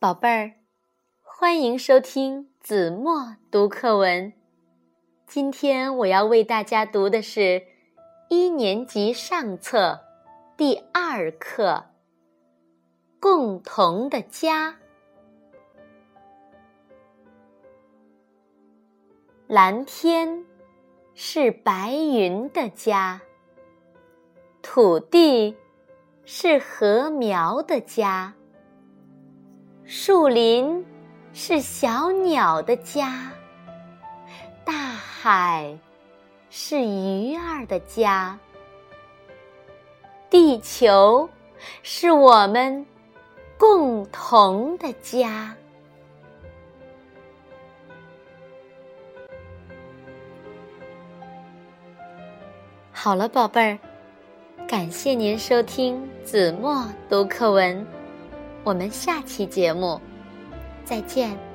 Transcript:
宝贝儿，欢迎收听子墨读课文。今天我要为大家读的是一年级上册第二课《共同的家》。蓝天是白云的家，土地是禾苗的家。树林是小鸟的家，大海是鱼儿的家，地球是我们共同的家。好了，宝贝儿，感谢您收听子墨读课文。我们下期节目再见。